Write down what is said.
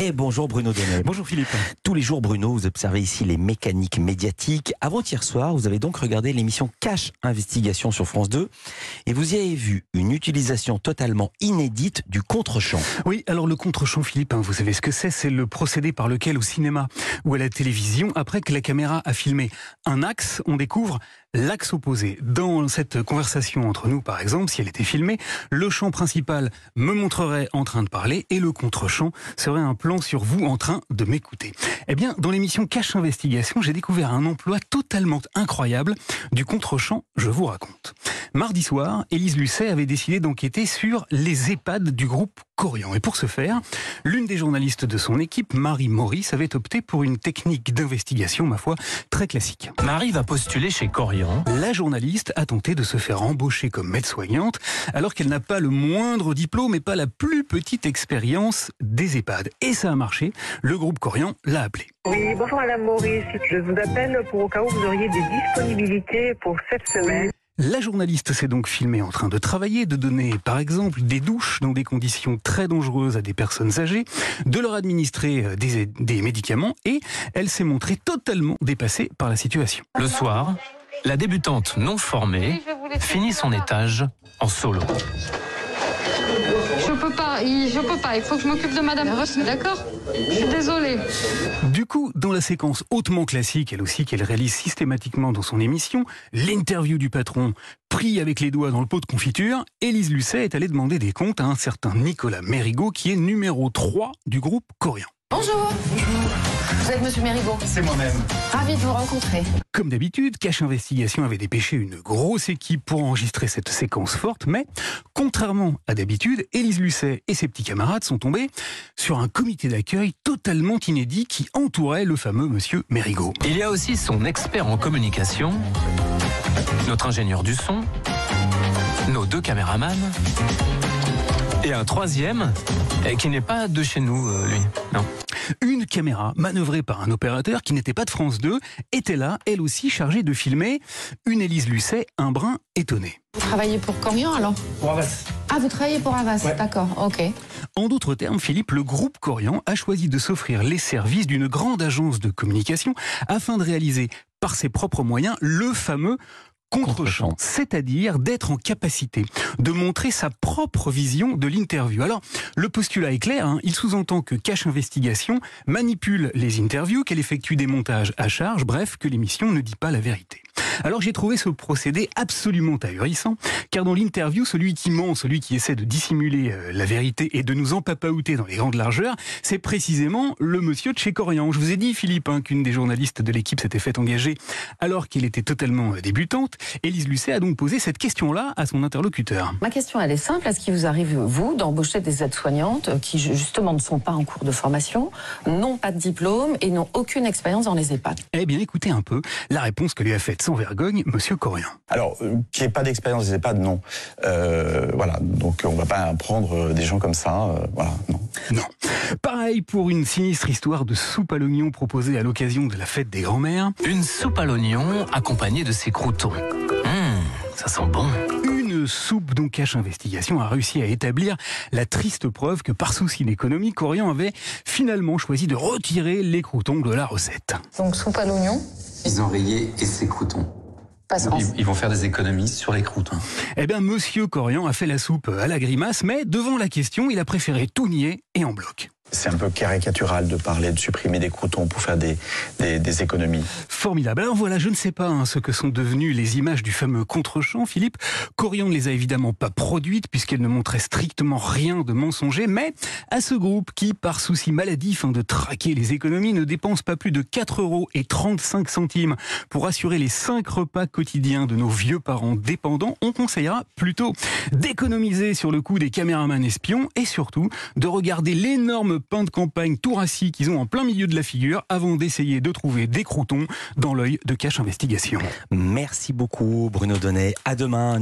Et bonjour Bruno Donnet. Bonjour Philippe. Tous les jours Bruno, vous observez ici les mécaniques médiatiques. Avant-hier soir, vous avez donc regardé l'émission Cash Investigation sur France 2 et vous y avez vu une utilisation totalement inédite du contre-champ. Oui, alors le contre-champ Philippe, hein, vous savez ce que c'est C'est le procédé par lequel au cinéma ou à la télévision, après que la caméra a filmé un axe, on découvre l'axe opposé. Dans cette conversation entre nous, par exemple, si elle était filmée, le champ principal me montrerait en train de parler et le contre-champ serait un plan sur vous en train de m'écouter. Eh bien, dans l'émission Cache Investigation, j'ai découvert un emploi totalement incroyable du contre-champ, je vous raconte. Mardi soir, Élise Lucet avait décidé d'enquêter sur les EHPAD du groupe Corian. Et pour ce faire, l'une des journalistes de son équipe, Marie Maurice, avait opté pour une technique d'investigation, ma foi, très classique. Marie va postuler chez Corian. La journaliste a tenté de se faire embaucher comme aide-soignante, alors qu'elle n'a pas le moindre diplôme et pas la plus petite expérience des EHPAD. Et ça a marché. Le groupe Corian l'a appelé. Oui, bonjour Madame Maurice. Je vous appelle pour au cas où vous auriez des disponibilités pour cette semaine. La journaliste s'est donc filmée en train de travailler, de donner par exemple des douches dans des conditions très dangereuses à des personnes âgées, de leur administrer euh, des, des médicaments et elle s'est montrée totalement dépassée par la situation. Le soir, la débutante non formée finit son étage en solo. Je peux pas, il- je peux pas. Il faut que je m'occupe de Madame Ross, d'accord Je suis désolée. Du coup, dans la séquence hautement classique, elle aussi, qu'elle réalise systématiquement dans son émission, l'interview du patron pris avec les doigts dans le pot de confiture, Élise Lucet est allée demander des comptes à un certain Nicolas Mérigot, qui est numéro 3 du groupe Corian. Bonjour. Vous êtes Monsieur Mérigot C'est moi-même. Ravi de vous rencontrer. Comme d'habitude, Cache Investigation avait dépêché une grosse équipe pour enregistrer cette séquence forte, mais contrairement à d'habitude, Élise Lucet et ses petits camarades sont tombés sur un comité d'accueil totalement inédit qui entourait le fameux Monsieur Mérigot. Il y a aussi son expert en communication, notre ingénieur du son, nos deux caméramans et un troisième eh, qui n'est pas de chez nous, euh, lui. Non. Une caméra manœuvrée par un opérateur qui n'était pas de France 2 était là, elle aussi chargée de filmer une Élise Lucet, un brin étonné. Vous travaillez pour Corian alors Pour Avas. Ah, vous travaillez pour Avas, Ouais. d'accord, ok. En d'autres termes, Philippe, le groupe Corian a choisi de s'offrir les services d'une grande agence de communication afin de réaliser par ses propres moyens le fameux contre-champ, c'est-à-dire d'être en capacité de montrer sa propre vision de l'interview. Alors, le postulat est clair, hein, il sous-entend que Cache Investigation manipule les interviews, qu'elle effectue des montages à charge, bref, que l'émission ne dit pas la vérité. Alors j'ai trouvé ce procédé absolument ahurissant, car dans l'interview, celui qui ment, celui qui essaie de dissimuler euh, la vérité et de nous empapaouter dans les grandes largeurs, c'est précisément le monsieur de chez Corian. Je vous ai dit, Philippe, hein, qu'une des journalistes de l'équipe s'était fait engager alors qu'elle était totalement euh, débutante. Élise Lucet a donc posé cette question-là à son interlocuteur. Ma question, elle est simple. Est-ce qu'il vous arrive, vous, d'embaucher des aides-soignantes euh, qui, justement, ne sont pas en cours de formation, n'ont pas de diplôme et n'ont aucune expérience dans les EHPAD? Eh bien, écoutez un peu la réponse que lui a faite sans monsieur Corian. Alors, euh, qu'il n'y ait pas d'expérience des EHPAD, non. Euh, voilà, donc on va pas prendre euh, des gens comme ça, euh, voilà, non. Non. Pareil pour une sinistre histoire de soupe à l'oignon proposée à l'occasion de la fête des grands-mères. Une soupe à l'oignon accompagnée de ses croutons. Hum, ça sent bon. Une soupe dont Cache Investigation a réussi à établir la triste preuve que par souci d'économie, Corian avait finalement choisi de retirer les croutons de la recette. Donc, soupe à l'oignon, Les oreillers et ses croutons. Ils, ils vont faire des économies sur les croutons. Eh bien, Monsieur Corian a fait la soupe à la grimace, mais devant la question, il a préféré tout nier et en bloc. C'est un peu caricatural de parler de supprimer des croutons pour faire des, des, des économies. Formidable. Alors voilà, je ne sais pas hein, ce que sont devenues les images du fameux contre-champ, Philippe. Corian ne les a évidemment pas produites puisqu'elles ne montraient strictement rien de mensonger, mais à ce groupe qui, par souci maladif hein, de traquer les économies, ne dépense pas plus de 4 euros et 35 centimes pour assurer les 5 repas quotidiens de nos vieux parents dépendants, on conseillera plutôt d'économiser sur le coût des caméramans espions et surtout de regarder l'énorme pain de campagne tout rassis qu'ils ont en plein milieu de la figure avant d'essayer de trouver des croutons dans l'œil de cache investigation. Merci beaucoup Bruno Donnet. À demain.